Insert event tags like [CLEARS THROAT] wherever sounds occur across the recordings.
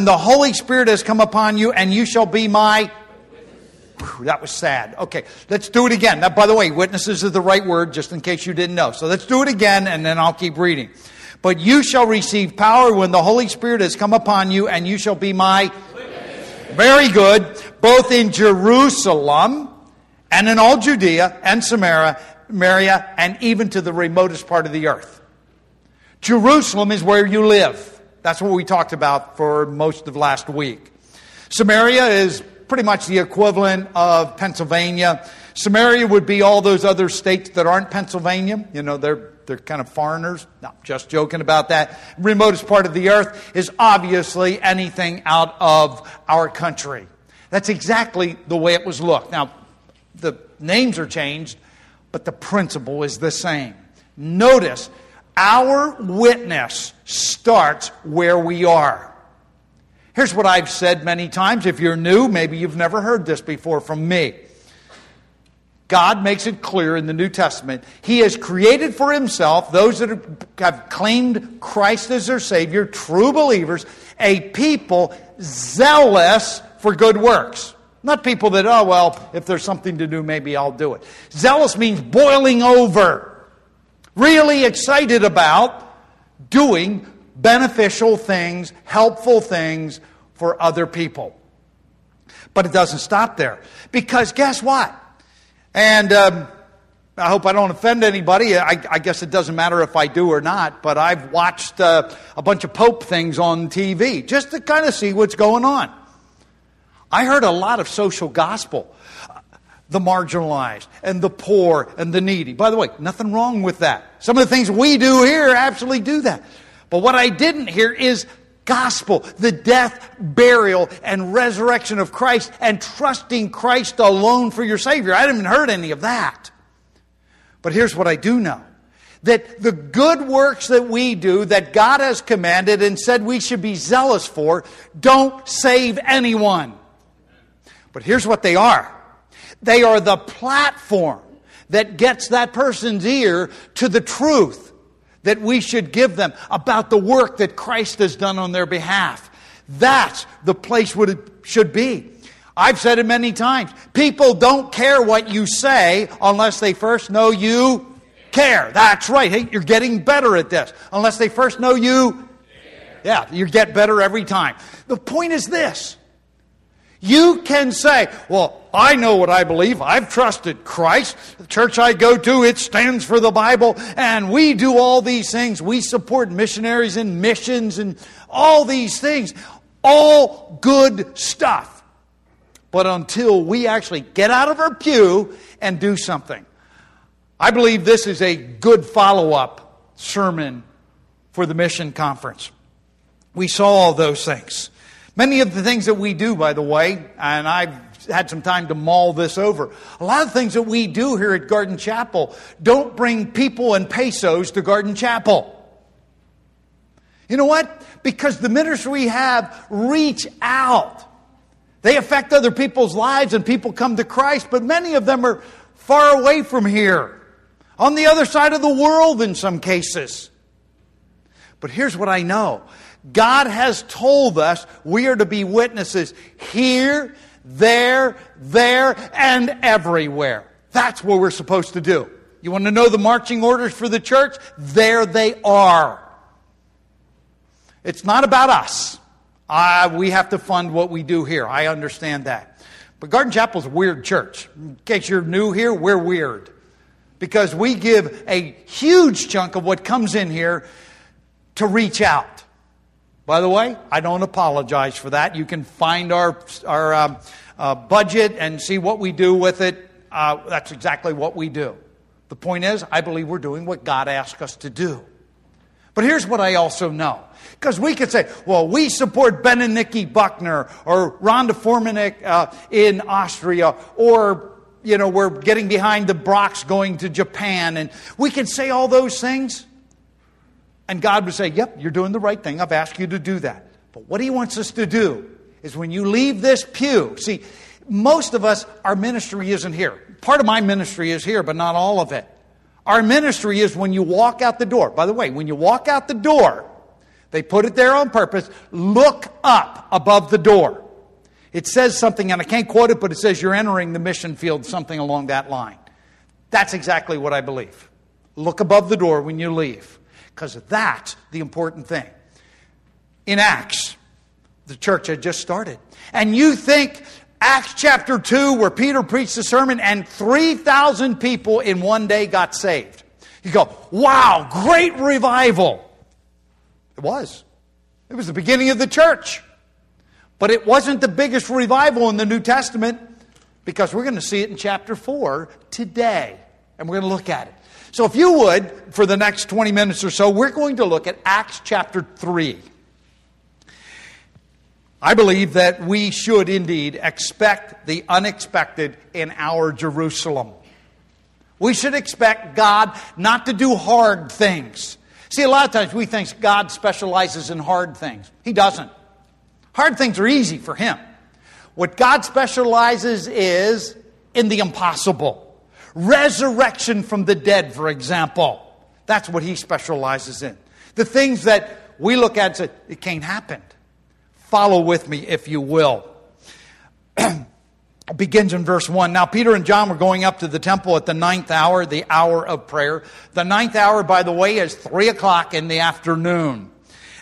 And the Holy Spirit has come upon you, and you shall be my. Whew, that was sad. Okay, let's do it again. Now, by the way, witnesses is the right word, just in case you didn't know. So let's do it again, and then I'll keep reading. But you shall receive power when the Holy Spirit has come upon you, and you shall be my. Very good. Both in Jerusalem and in all Judea and Samaria, Samaria, and even to the remotest part of the earth. Jerusalem is where you live. That's what we talked about for most of last week. Samaria is pretty much the equivalent of Pennsylvania. Samaria would be all those other states that aren't Pennsylvania. You know, they're, they're kind of foreigners. No, just joking about that. Remotest part of the earth is obviously anything out of our country. That's exactly the way it was looked. Now, the names are changed, but the principle is the same. Notice our witness starts where we are. Here's what I've said many times. If you're new, maybe you've never heard this before from me. God makes it clear in the New Testament. He has created for himself those that have claimed Christ as their Savior, true believers, a people zealous for good works. Not people that, oh, well, if there's something to do, maybe I'll do it. Zealous means boiling over really excited about doing beneficial things, helpful things for other people. But it doesn't stop there. Because guess what? And um, I hope I don't offend anybody. I, I, guess it doesn't matter if I do or not, but I've watched uh, a bunch of Pope things on TV just to kind of see what's going on. I heard a lot of social gospel the marginalized and the poor and the needy. By the way, nothing wrong with that. Some of the things we do here absolutely do that. But what I didn't hear is gospel, the death, burial, and resurrection of Christ, and trusting Christ alone for your Savior. I haven't heard any of that. But here's what I do know that the good works that we do, that God has commanded and said we should be zealous for, don't save anyone. But here's what they are they are the platform that gets that person's ear to the truth that we should give them about the work that Christ has done on their behalf. That's the place where it should be. I've said it many times. People don't care what you say unless they first know you care. That's right. Hey, you're getting better at this. Unless they first know you. Yeah, you get better every time. The point is this you can say, well, I know what I believe. I've trusted Christ. The church I go to, it stands for the Bible, and we do all these things. We support missionaries and missions and all these things. All good stuff. But until we actually get out of our pew and do something. I believe this is a good follow up sermon for the mission conference. We saw all those things. Many of the things that we do, by the way, and I've had some time to mull this over, a lot of things that we do here at Garden Chapel don't bring people and pesos to Garden Chapel. You know what? Because the ministry we have reach out. They affect other people's lives and people come to Christ, but many of them are far away from here, on the other side of the world in some cases. But here's what I know God has told us we are to be witnesses here, there, there, and everywhere. That's what we're supposed to do. You want to know the marching orders for the church? There they are. It's not about us. Uh, we have to fund what we do here. I understand that. But Garden Chapel's a weird church. In case you're new here, we're weird. Because we give a huge chunk of what comes in here to reach out. By the way, I don't apologize for that. You can find our, our um, uh, budget and see what we do with it. Uh, that's exactly what we do. The point is, I believe we're doing what God asked us to do. But here's what I also know. Because we could say, well, we support Ben and Nikki Buckner or Rhonda Formanek uh, in Austria, or, you know, we're getting behind the Brocks going to Japan. And we can say all those things. And God would say, Yep, you're doing the right thing. I've asked you to do that. But what He wants us to do is when you leave this pew, see, most of us, our ministry isn't here. Part of my ministry is here, but not all of it. Our ministry is when you walk out the door. By the way, when you walk out the door, They put it there on purpose. Look up above the door. It says something, and I can't quote it, but it says you're entering the mission field, something along that line. That's exactly what I believe. Look above the door when you leave, because that's the important thing. In Acts, the church had just started. And you think Acts chapter 2, where Peter preached the sermon and 3,000 people in one day got saved. You go, wow, great revival. It was. It was the beginning of the church. But it wasn't the biggest revival in the New Testament because we're going to see it in chapter 4 today. And we're going to look at it. So, if you would, for the next 20 minutes or so, we're going to look at Acts chapter 3. I believe that we should indeed expect the unexpected in our Jerusalem. We should expect God not to do hard things. See, a lot of times we think God specializes in hard things. He doesn't. Hard things are easy for Him. What God specializes is in the impossible. Resurrection from the dead, for example. That's what He specializes in. The things that we look at and say, it can't happen. Follow with me, if you will. [CLEARS THROAT] begins in verse 1. Now, Peter and John were going up to the temple at the ninth hour, the hour of prayer. The ninth hour, by the way, is 3 o'clock in the afternoon.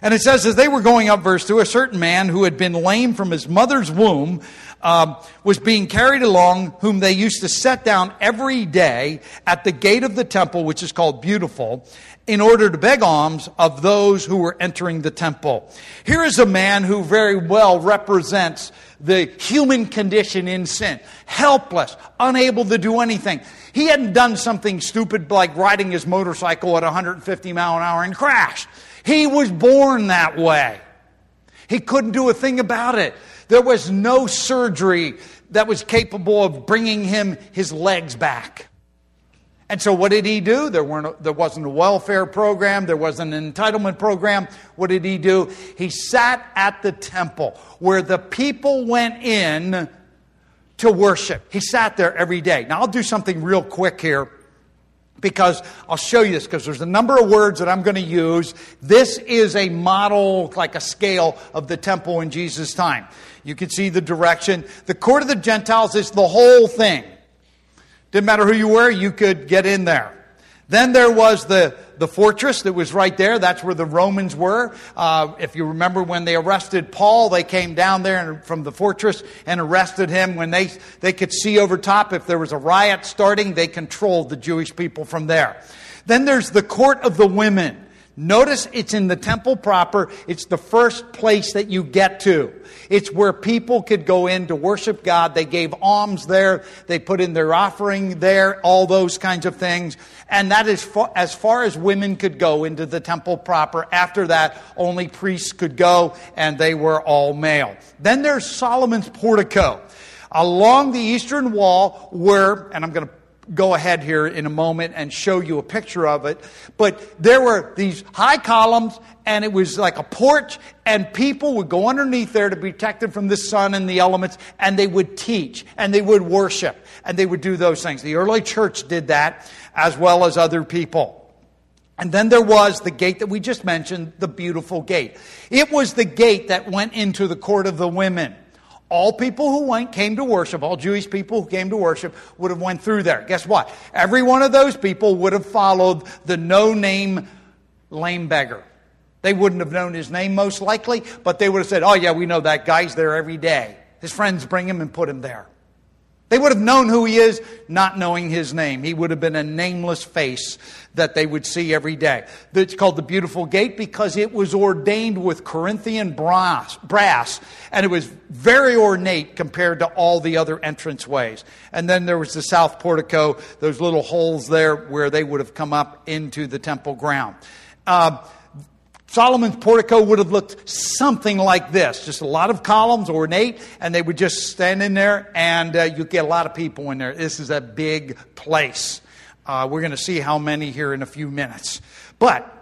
And it says, as they were going up, verse 2, a certain man who had been lame from his mother's womb um, was being carried along, whom they used to set down every day at the gate of the temple, which is called Beautiful, in order to beg alms of those who were entering the temple. Here is a man who very well represents the human condition in sin. Helpless, unable to do anything. He hadn't done something stupid like riding his motorcycle at 150 mile an hour and crashed. He was born that way. He couldn't do a thing about it. There was no surgery that was capable of bringing him his legs back. And so, what did he do? There, weren't, there wasn't a welfare program, there wasn't an entitlement program. What did he do? He sat at the temple where the people went in to worship. He sat there every day. Now, I'll do something real quick here because I'll show you this because there's a number of words that I'm going to use. This is a model, like a scale of the temple in Jesus' time. You can see the direction. The court of the Gentiles is the whole thing. Didn't matter who you were, you could get in there. Then there was the, the fortress that was right there. That's where the Romans were. Uh, if you remember when they arrested Paul, they came down there from the fortress and arrested him. When they, they could see over top, if there was a riot starting, they controlled the Jewish people from there. Then there's the court of the women. Notice it's in the temple proper. It's the first place that you get to. It's where people could go in to worship God. They gave alms there. They put in their offering there, all those kinds of things. And that is as far as women could go into the temple proper. After that, only priests could go, and they were all male. Then there's Solomon's portico. Along the eastern wall were, and I'm going to go ahead here in a moment and show you a picture of it. But there were these high columns, and it was like a porch, and people would go underneath there to be protected from the sun and the elements, and they would teach, and they would worship, and they would do those things. The early church did that, as well as other people. And then there was the gate that we just mentioned, the beautiful gate. It was the gate that went into the court of the women. All people who went, came to worship, all Jewish people who came to worship would have went through there. Guess what? Every one of those people would have followed the no-name lame beggar. They wouldn't have known his name most likely, but they would have said, oh yeah, we know that guy's there every day. His friends bring him and put him there. They would have known who he is, not knowing his name. He would have been a nameless face that they would see every day. It's called the Beautiful Gate because it was ordained with Corinthian brass, brass, and it was very ornate compared to all the other entrance ways. And then there was the south portico, those little holes there where they would have come up into the temple ground. Uh, Solomon's portico would have looked something like this just a lot of columns, ornate, and they would just stand in there, and uh, you get a lot of people in there. This is a big place. Uh, we're going to see how many here in a few minutes. But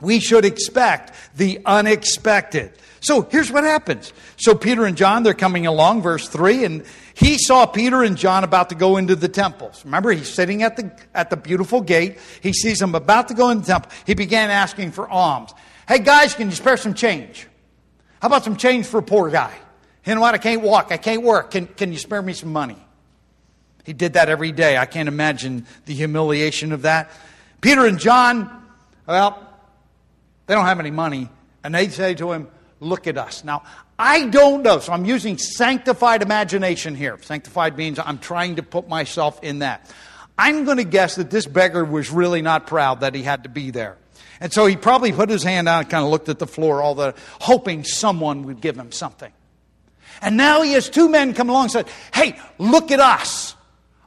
we should expect the unexpected. So here's what happens. So Peter and John, they're coming along, verse 3, and he saw Peter and John about to go into the temples. Remember, he's sitting at the, at the beautiful gate. He sees them about to go in the temple. He began asking for alms. Hey, guys, can you spare some change? How about some change for a poor guy? You know what? I can't walk. I can't work. Can, can you spare me some money? He did that every day. I can't imagine the humiliation of that. Peter and John, well, they don't have any money. And they say to him, Look at us. Now, I don't know. So I'm using sanctified imagination here. Sanctified means I'm trying to put myself in that. I'm going to guess that this beggar was really not proud that he had to be there. And so he probably put his hand out and kind of looked at the floor, all the hoping someone would give him something. And now he has two men come along and said, Hey, look at us.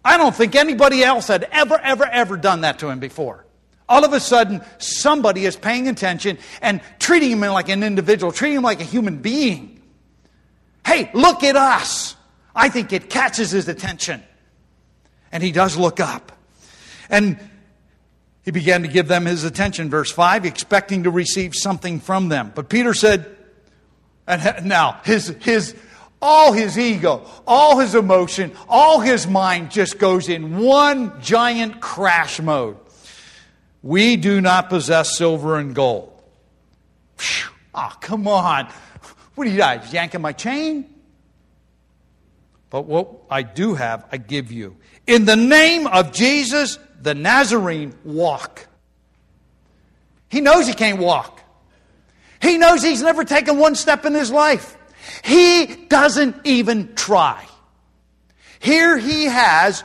I don't think anybody else had ever, ever, ever done that to him before. All of a sudden, somebody is paying attention and treating him like an individual, treating him like a human being. Hey, look at us. I think it catches his attention. And he does look up. And he began to give them his attention, verse 5, expecting to receive something from them. But Peter said, and now his, his, all his ego, all his emotion, all his mind just goes in one giant crash mode. We do not possess silver and gold. Ah, oh, come on. What are you guys, yanking my chain? But what I do have, I give you. In the name of Jesus, the Nazarene, walk. He knows he can't walk. He knows he's never taken one step in his life. He doesn't even try. Here he has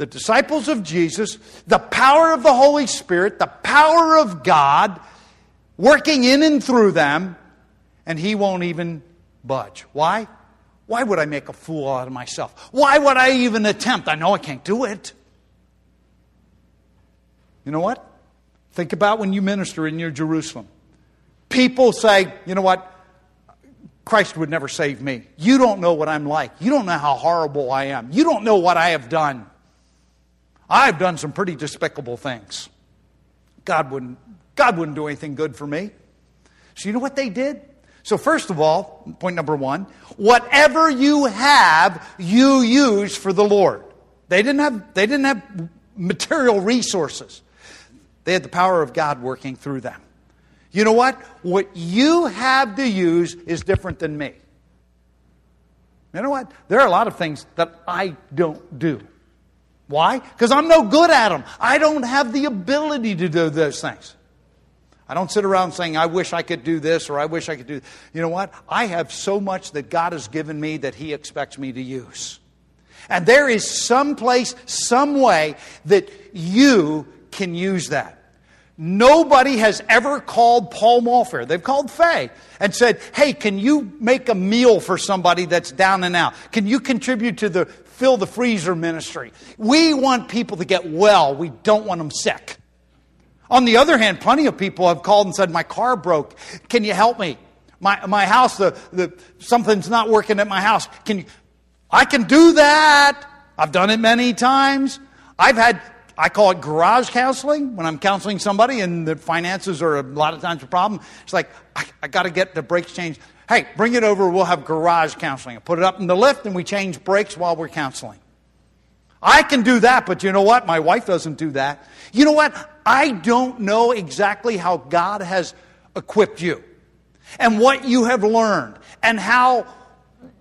the disciples of Jesus, the power of the Holy Spirit, the power of God working in and through them, and he won't even budge. Why? Why would I make a fool out of myself? Why would I even attempt? I know I can't do it. You know what? Think about when you minister in your Jerusalem. People say, you know what? Christ would never save me. You don't know what I'm like. You don't know how horrible I am. You don't know what I have done. I've done some pretty despicable things. God wouldn't, God wouldn't do anything good for me. So, you know what they did? So, first of all, point number one whatever you have, you use for the Lord. They didn't have, they didn't have material resources, they had the power of God working through them. You know what? What you have to use is different than me. You know what? There are a lot of things that I don't do. Why? Because I'm no good at them. I don't have the ability to do those things. I don't sit around saying, I wish I could do this or I wish I could do. You know what? I have so much that God has given me that He expects me to use. And there is some place, some way that you can use that. Nobody has ever called Paul Malfair. They've called Faye and said, Hey, can you make a meal for somebody that's down and out? Can you contribute to the fill the freezer ministry? We want people to get well. We don't want them sick. On the other hand, plenty of people have called and said, My car broke. Can you help me? My, my house, the, the, something's not working at my house. Can you? I can do that. I've done it many times. I've had I call it garage counseling when I'm counseling somebody and the finances are a lot of times a problem. It's like, I, I got to get the brakes changed. Hey, bring it over. We'll have garage counseling. I put it up in the lift and we change brakes while we're counseling. I can do that, but you know what? My wife doesn't do that. You know what? I don't know exactly how God has equipped you and what you have learned and how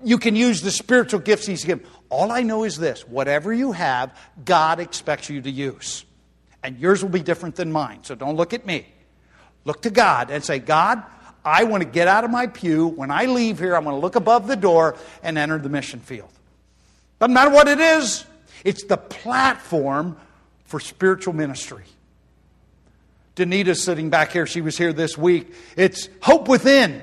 you can use the spiritual gifts He's given. All I know is this whatever you have, God expects you to use. And yours will be different than mine. So don't look at me. Look to God and say, God, I want to get out of my pew. When I leave here, I want to look above the door and enter the mission field. Doesn't matter what it is, it's the platform for spiritual ministry. Danita's sitting back here. She was here this week. It's hope within.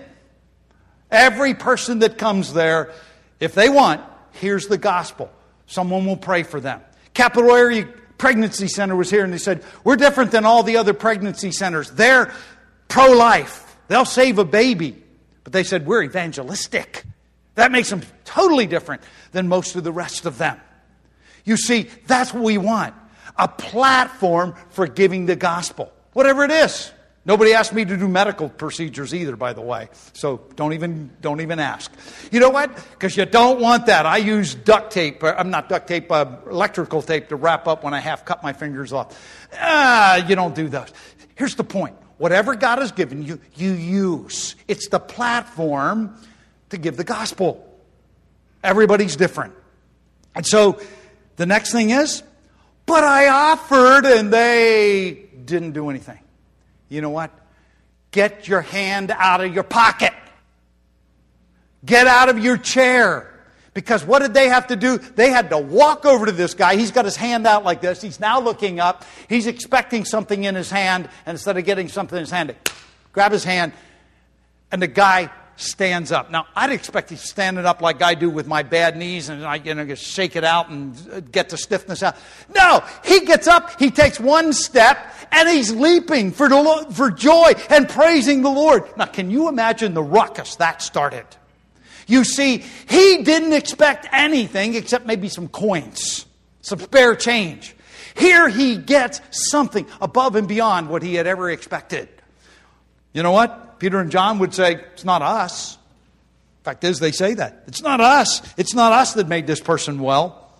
Every person that comes there, if they want, here's the gospel. Someone will pray for them. Capital Area Pregnancy Center was here and they said, We're different than all the other pregnancy centers. They're pro life, they'll save a baby. But they said, We're evangelistic. That makes them totally different than most of the rest of them. You see, that's what we want a platform for giving the gospel, whatever it is. Nobody asked me to do medical procedures either, by the way. So don't even, don't even ask. You know what? Because you don't want that. I use duct tape, uh, I'm not duct tape, uh, electrical tape to wrap up when I half cut my fingers off. Ah, you don't do those. Here's the point. whatever God has given you, you use. It's the platform to give the gospel. Everybody's different. And so the next thing is, but I offered and they didn't do anything. You know what? Get your hand out of your pocket. Get out of your chair. Because what did they have to do? They had to walk over to this guy. He's got his hand out like this. He's now looking up. He's expecting something in his hand. And instead of getting something in his hand, grab his hand. And the guy stands up. Now, I'd expect he's standing up like I do with my bad knees and I you know, just shake it out and uh, get the stiffness out. No, he gets up, he takes one step, and he's leaping for, the, for joy and praising the Lord. Now, can you imagine the ruckus that started? You see, he didn't expect anything except maybe some coins, some spare change. Here he gets something above and beyond what he had ever expected. You know what? Peter and John would say, It's not us. Fact is, they say that. It's not us. It's not us that made this person well.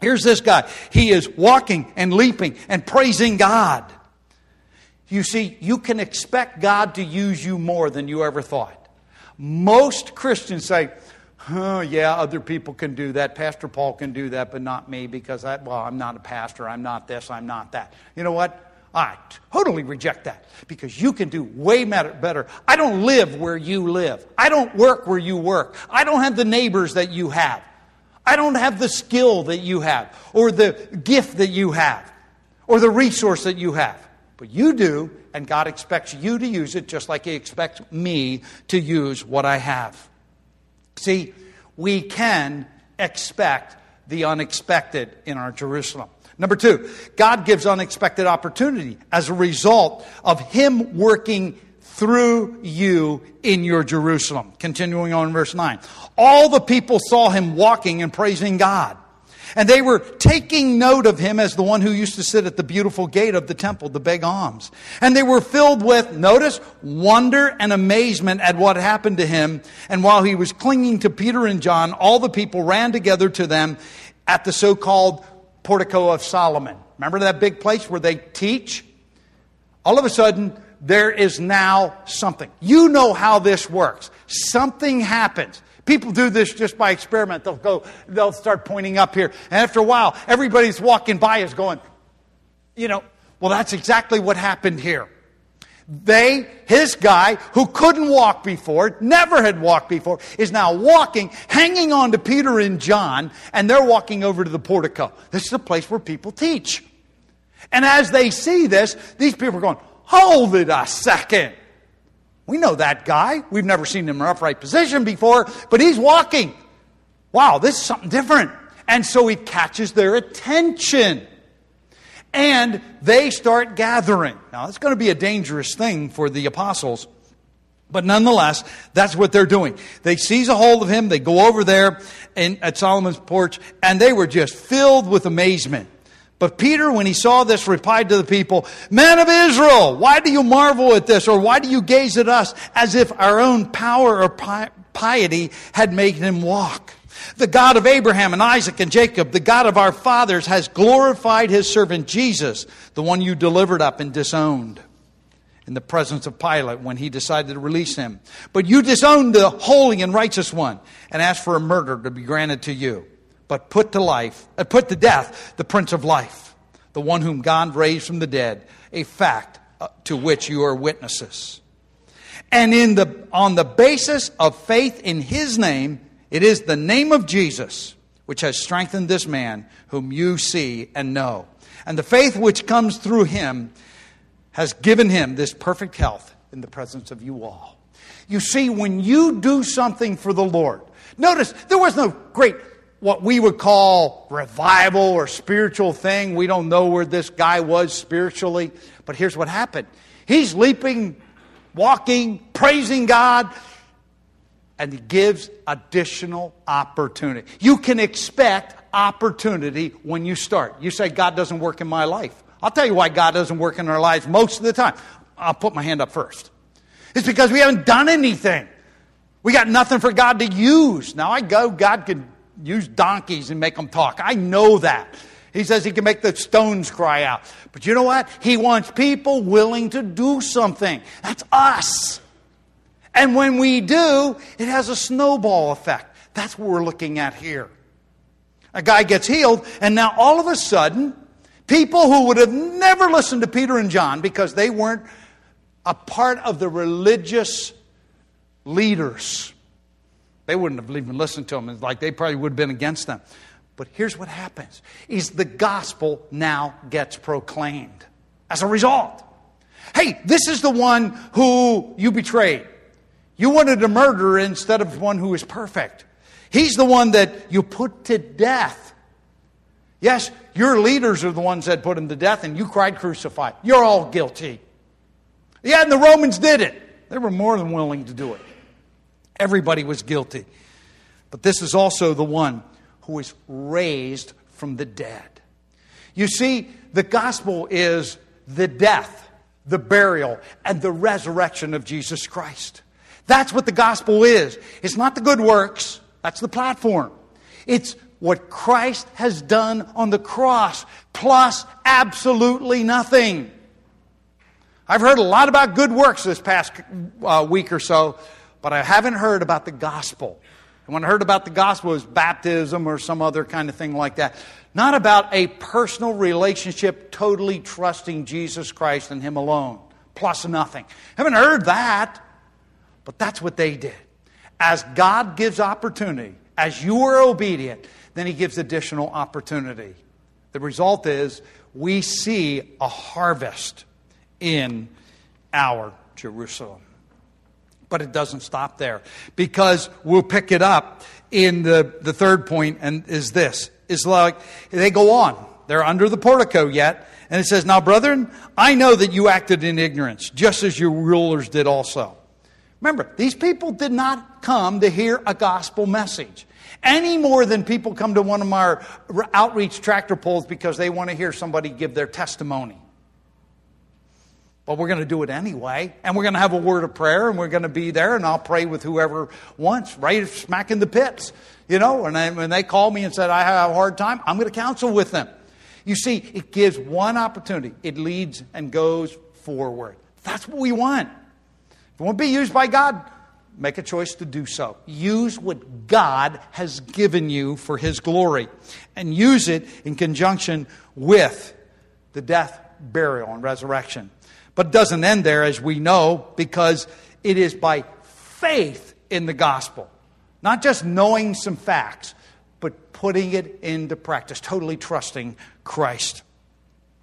Here's this guy. He is walking and leaping and praising God. You see, you can expect God to use you more than you ever thought. Most Christians say, oh, yeah, other people can do that. Pastor Paul can do that, but not me because I, well, I'm not a pastor. I'm not this. I'm not that. You know what? I totally reject that because you can do way better. I don't live where you live. I don't work where you work. I don't have the neighbors that you have. I don't have the skill that you have or the gift that you have or the resource that you have. But you do, and God expects you to use it just like He expects me to use what I have. See, we can expect the unexpected in our Jerusalem. Number two, God gives unexpected opportunity as a result of Him working through you in your Jerusalem. Continuing on verse 9. All the people saw him walking and praising God. And they were taking note of him as the one who used to sit at the beautiful gate of the temple to beg alms. And they were filled with, notice, wonder and amazement at what happened to him. And while he was clinging to Peter and John, all the people ran together to them at the so called portico of Solomon. Remember that big place where they teach? All of a sudden, there is now something. You know how this works. Something happens. People do this just by experiment. They'll go, they'll start pointing up here. And after a while, everybody's walking by is going, you know, well, that's exactly what happened here. They, his guy, who couldn't walk before, never had walked before, is now walking, hanging on to Peter and John, and they're walking over to the portico. This is a place where people teach. And as they see this, these people are going, hold it a second. We know that guy. We've never seen him in an upright position before, but he's walking. Wow, this is something different. And so he catches their attention. And they start gathering. Now, it's going to be a dangerous thing for the apostles. But nonetheless, that's what they're doing. They seize a hold of him, they go over there in, at Solomon's porch, and they were just filled with amazement. But Peter, when he saw this, replied to the people, Men of Israel, why do you marvel at this? Or why do you gaze at us as if our own power or piety had made him walk? The God of Abraham and Isaac and Jacob, the God of our fathers, has glorified his servant Jesus, the one you delivered up and disowned in the presence of Pilate when he decided to release him. But you disowned the holy and righteous one and asked for a murder to be granted to you but put to life, uh, put to death the Prince of Life, the one whom God raised from the dead, a fact uh, to which you are witnesses. And in the, on the basis of faith in his name, it is the name of Jesus which has strengthened this man whom you see and know. And the faith which comes through him has given him this perfect health in the presence of you all. You see, when you do something for the Lord, notice there was no great what we would call revival or spiritual thing. We don't know where this guy was spiritually, but here's what happened. He's leaping, walking, praising God, and he gives additional opportunity. You can expect opportunity when you start. You say, God doesn't work in my life. I'll tell you why God doesn't work in our lives most of the time. I'll put my hand up first. It's because we haven't done anything. We got nothing for God to use. Now I go, God can use donkeys and make them talk. I know that. He says he can make the stones cry out. But you know what? He wants people willing to do something. That's us. And when we do, it has a snowball effect. That's what we're looking at here. A guy gets healed, and now all of a sudden, people who would have never listened to Peter and John because they weren't a part of the religious leaders, they wouldn't have even listened to them. It's like they probably would have been against them. But here's what happens is the gospel now gets proclaimed as a result. Hey, this is the one who you betrayed. You wanted to murder instead of one who is perfect. He's the one that you put to death. Yes, your leaders are the ones that put him to death, and you cried, Crucify. You're all guilty. Yeah, and the Romans did it. They were more than willing to do it. Everybody was guilty. But this is also the one who was raised from the dead. You see, the gospel is the death, the burial, and the resurrection of Jesus Christ. That's what the gospel is. It's not the good works, that's the platform. It's what Christ has done on the cross, plus absolutely nothing. I've heard a lot about good works this past uh, week or so, but I haven't heard about the gospel. And when I heard about the gospel, it was baptism or some other kind of thing like that. Not about a personal relationship, totally trusting Jesus Christ and Him alone, plus nothing. Haven't heard that. But that's what they did. As God gives opportunity, as you are obedient, then He gives additional opportunity. The result is we see a harvest in our Jerusalem. But it doesn't stop there because we'll pick it up in the, the third point, and is this is like they go on. They're under the portico yet, and it says, Now, brethren, I know that you acted in ignorance, just as your rulers did also. Remember, these people did not come to hear a gospel message any more than people come to one of our outreach tractor pulls because they want to hear somebody give their testimony. But we're going to do it anyway, and we're going to have a word of prayer, and we're going to be there, and I'll pray with whoever wants, right smack in the pits. You know, and when they call me and said, I have a hard time, I'm going to counsel with them. You see, it gives one opportunity, it leads and goes forward. That's what we want. If want to be used by God, make a choice to do so. Use what God has given you for His glory and use it in conjunction with the death, burial, and resurrection. But it doesn't end there, as we know, because it is by faith in the gospel. Not just knowing some facts, but putting it into practice, totally trusting Christ.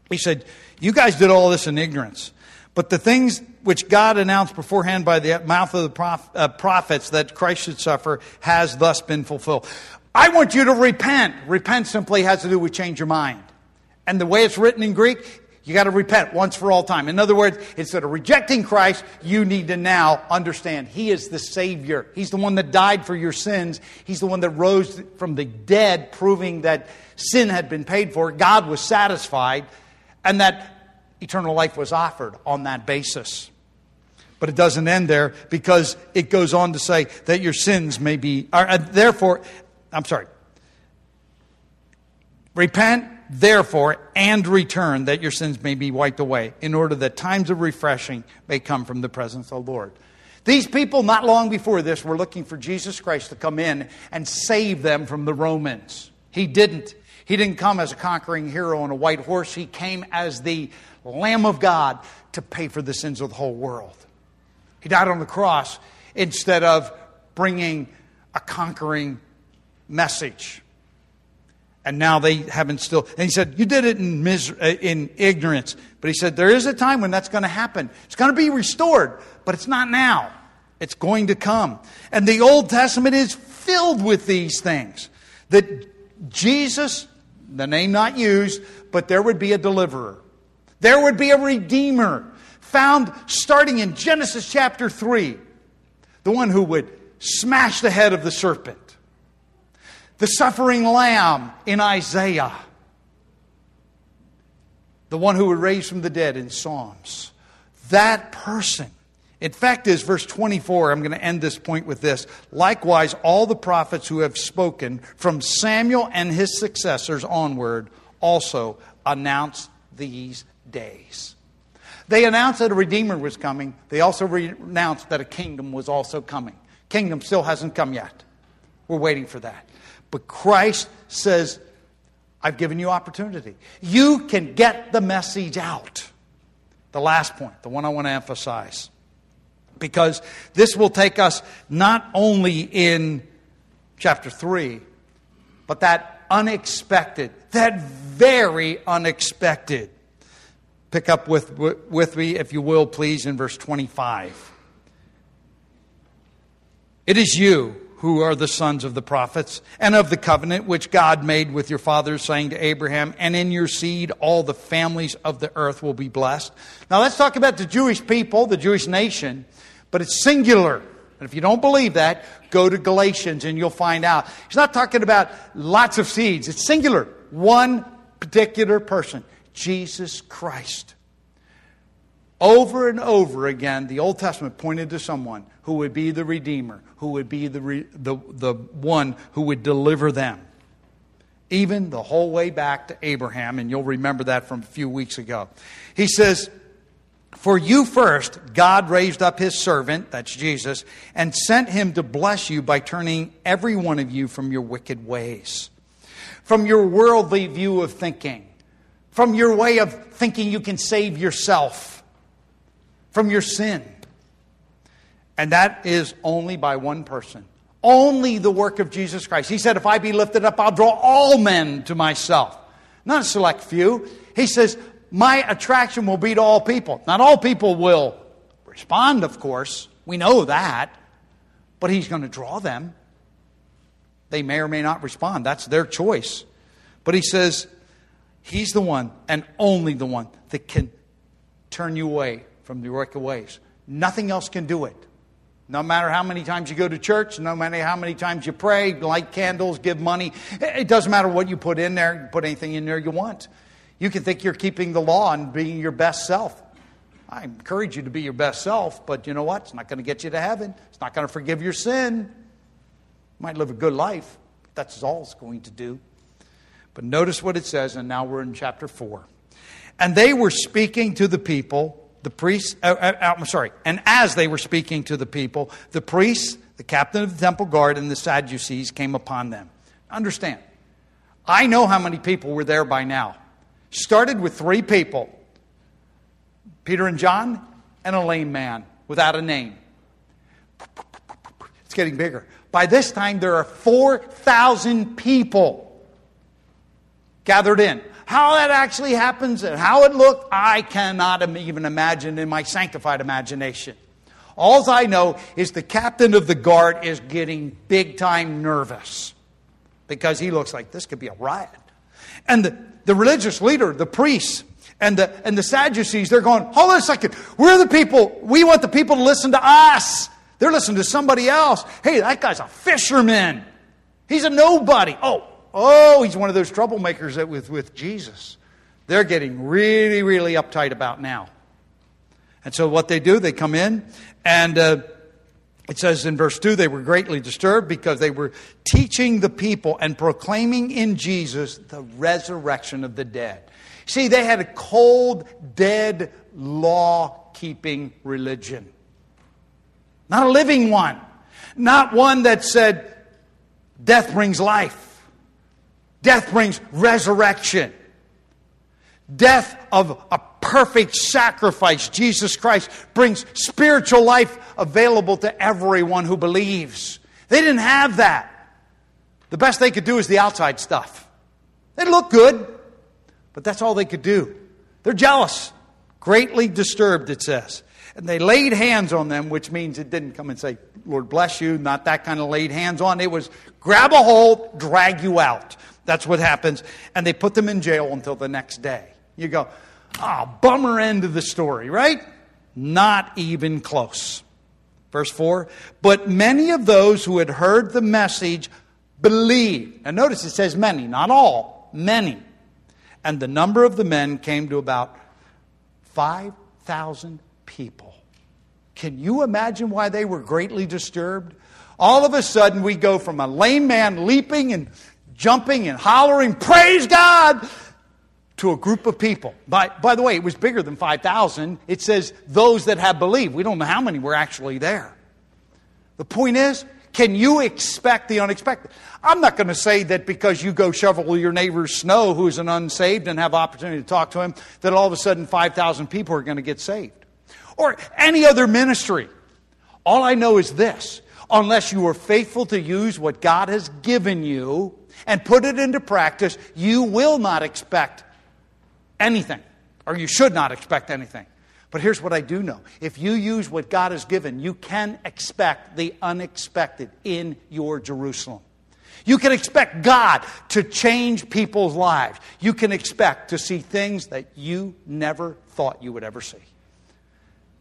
He said, You guys did all this in ignorance. But the things which God announced beforehand by the mouth of the prof, uh, prophets that Christ should suffer has thus been fulfilled. I want you to repent. Repent simply has to do with change your mind. And the way it's written in Greek, you got to repent once for all time. In other words, instead of rejecting Christ, you need to now understand He is the Savior. He's the one that died for your sins. He's the one that rose from the dead, proving that sin had been paid for. God was satisfied, and that eternal life was offered on that basis. But it doesn't end there because it goes on to say that your sins may be, are, uh, therefore, I'm sorry. Repent, therefore, and return that your sins may be wiped away, in order that times of refreshing may come from the presence of the Lord. These people, not long before this, were looking for Jesus Christ to come in and save them from the Romans. He didn't. He didn't come as a conquering hero on a white horse. He came as the Lamb of God to pay for the sins of the whole world. He died on the cross instead of bringing a conquering message. And now they haven't still. And he said, You did it in, uh, in ignorance. But he said, There is a time when that's going to happen. It's going to be restored, but it's not now. It's going to come. And the Old Testament is filled with these things. That Jesus, the name not used, but there would be a deliverer. There would be a redeemer found starting in Genesis chapter 3, the one who would smash the head of the serpent, the suffering lamb in Isaiah, the one who would raise from the dead in Psalms. That person. In fact, is verse 24. I'm going to end this point with this. Likewise, all the prophets who have spoken from Samuel and his successors onward also announce these days. They announced that a Redeemer was coming. They also re- announced that a kingdom was also coming. Kingdom still hasn't come yet. We're waiting for that. But Christ says, I've given you opportunity. You can get the message out. The last point, the one I want to emphasize. Because this will take us not only in chapter 3, but that unexpected, that very unexpected. Pick up with, with me, if you will, please, in verse 25. It is you who are the sons of the prophets and of the covenant which God made with your fathers, saying to Abraham, And in your seed all the families of the earth will be blessed. Now let's talk about the Jewish people, the Jewish nation, but it's singular. And if you don't believe that, go to Galatians and you'll find out. He's not talking about lots of seeds, it's singular. One particular person, Jesus Christ. Over and over again, the Old Testament pointed to someone who would be the Redeemer, who would be the, re, the, the one who would deliver them. Even the whole way back to Abraham, and you'll remember that from a few weeks ago. He says, For you first, God raised up his servant, that's Jesus, and sent him to bless you by turning every one of you from your wicked ways, from your worldly view of thinking, from your way of thinking you can save yourself from your sin. And that is only by one person. Only the work of Jesus Christ. He said, If I be lifted up, I'll draw all men to myself. Not a select few. He says, My attraction will be to all people. Not all people will respond, of course. We know that. But He's going to draw them. They may or may not respond. That's their choice. But He says, He's the one and only the one that can turn you away from the wicked ways. Nothing else can do it. No matter how many times you go to church, no matter how many times you pray, light candles, give money, it doesn't matter what you put in there, put anything in there you want. You can think you're keeping the law and being your best self. I encourage you to be your best self, but you know what? It's not going to get you to heaven. It's not going to forgive your sin. You might live a good life. That's all it's going to do. But notice what it says, and now we're in chapter 4. And they were speaking to the people the priests, uh, uh, uh, I'm sorry, and as they were speaking to the people, the priests, the captain of the temple guard, and the Sadducees came upon them. Understand, I know how many people were there by now. Started with three people Peter and John, and a lame man without a name. It's getting bigger. By this time, there are 4,000 people gathered in. How that actually happens and how it looked, I cannot even imagine in my sanctified imagination. All I know is the captain of the guard is getting big time nervous because he looks like this could be a riot. And the, the religious leader, the priests, and the, and the Sadducees, they're going, hold on a second. We're the people, we want the people to listen to us. They're listening to somebody else. Hey, that guy's a fisherman. He's a nobody. Oh, Oh, he's one of those troublemakers that with, with Jesus. They're getting really, really uptight about now. And so what they do, they come in, and uh, it says in verse 2 they were greatly disturbed because they were teaching the people and proclaiming in Jesus the resurrection of the dead. See, they had a cold, dead, law keeping religion. Not a living one. Not one that said, death brings life. Death brings resurrection. Death of a perfect sacrifice, Jesus Christ, brings spiritual life available to everyone who believes. They didn't have that. The best they could do is the outside stuff. They look good, but that's all they could do. They're jealous, greatly disturbed, it says. And they laid hands on them, which means it didn't come and say, Lord bless you, not that kind of laid hands on. It was grab a hold, drag you out. That's what happens. And they put them in jail until the next day. You go, ah, oh, bummer end of the story, right? Not even close. Verse 4 But many of those who had heard the message believed. And notice it says many, not all, many. And the number of the men came to about 5,000 people. Can you imagine why they were greatly disturbed? All of a sudden, we go from a lame man leaping and jumping and hollering, Praise God! to a group of people. By, by the way, it was bigger than 5,000. It says those that have believed. We don't know how many were actually there. The point is, can you expect the unexpected? I'm not going to say that because you go shovel your neighbor's snow who's an unsaved and have opportunity to talk to him, that all of a sudden 5,000 people are going to get saved. Or any other ministry. All I know is this unless you are faithful to use what God has given you and put it into practice, you will not expect anything, or you should not expect anything. But here's what I do know if you use what God has given, you can expect the unexpected in your Jerusalem. You can expect God to change people's lives. You can expect to see things that you never thought you would ever see.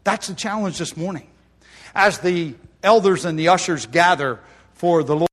That's the challenge this morning. As the elders and the ushers gather for the Lord.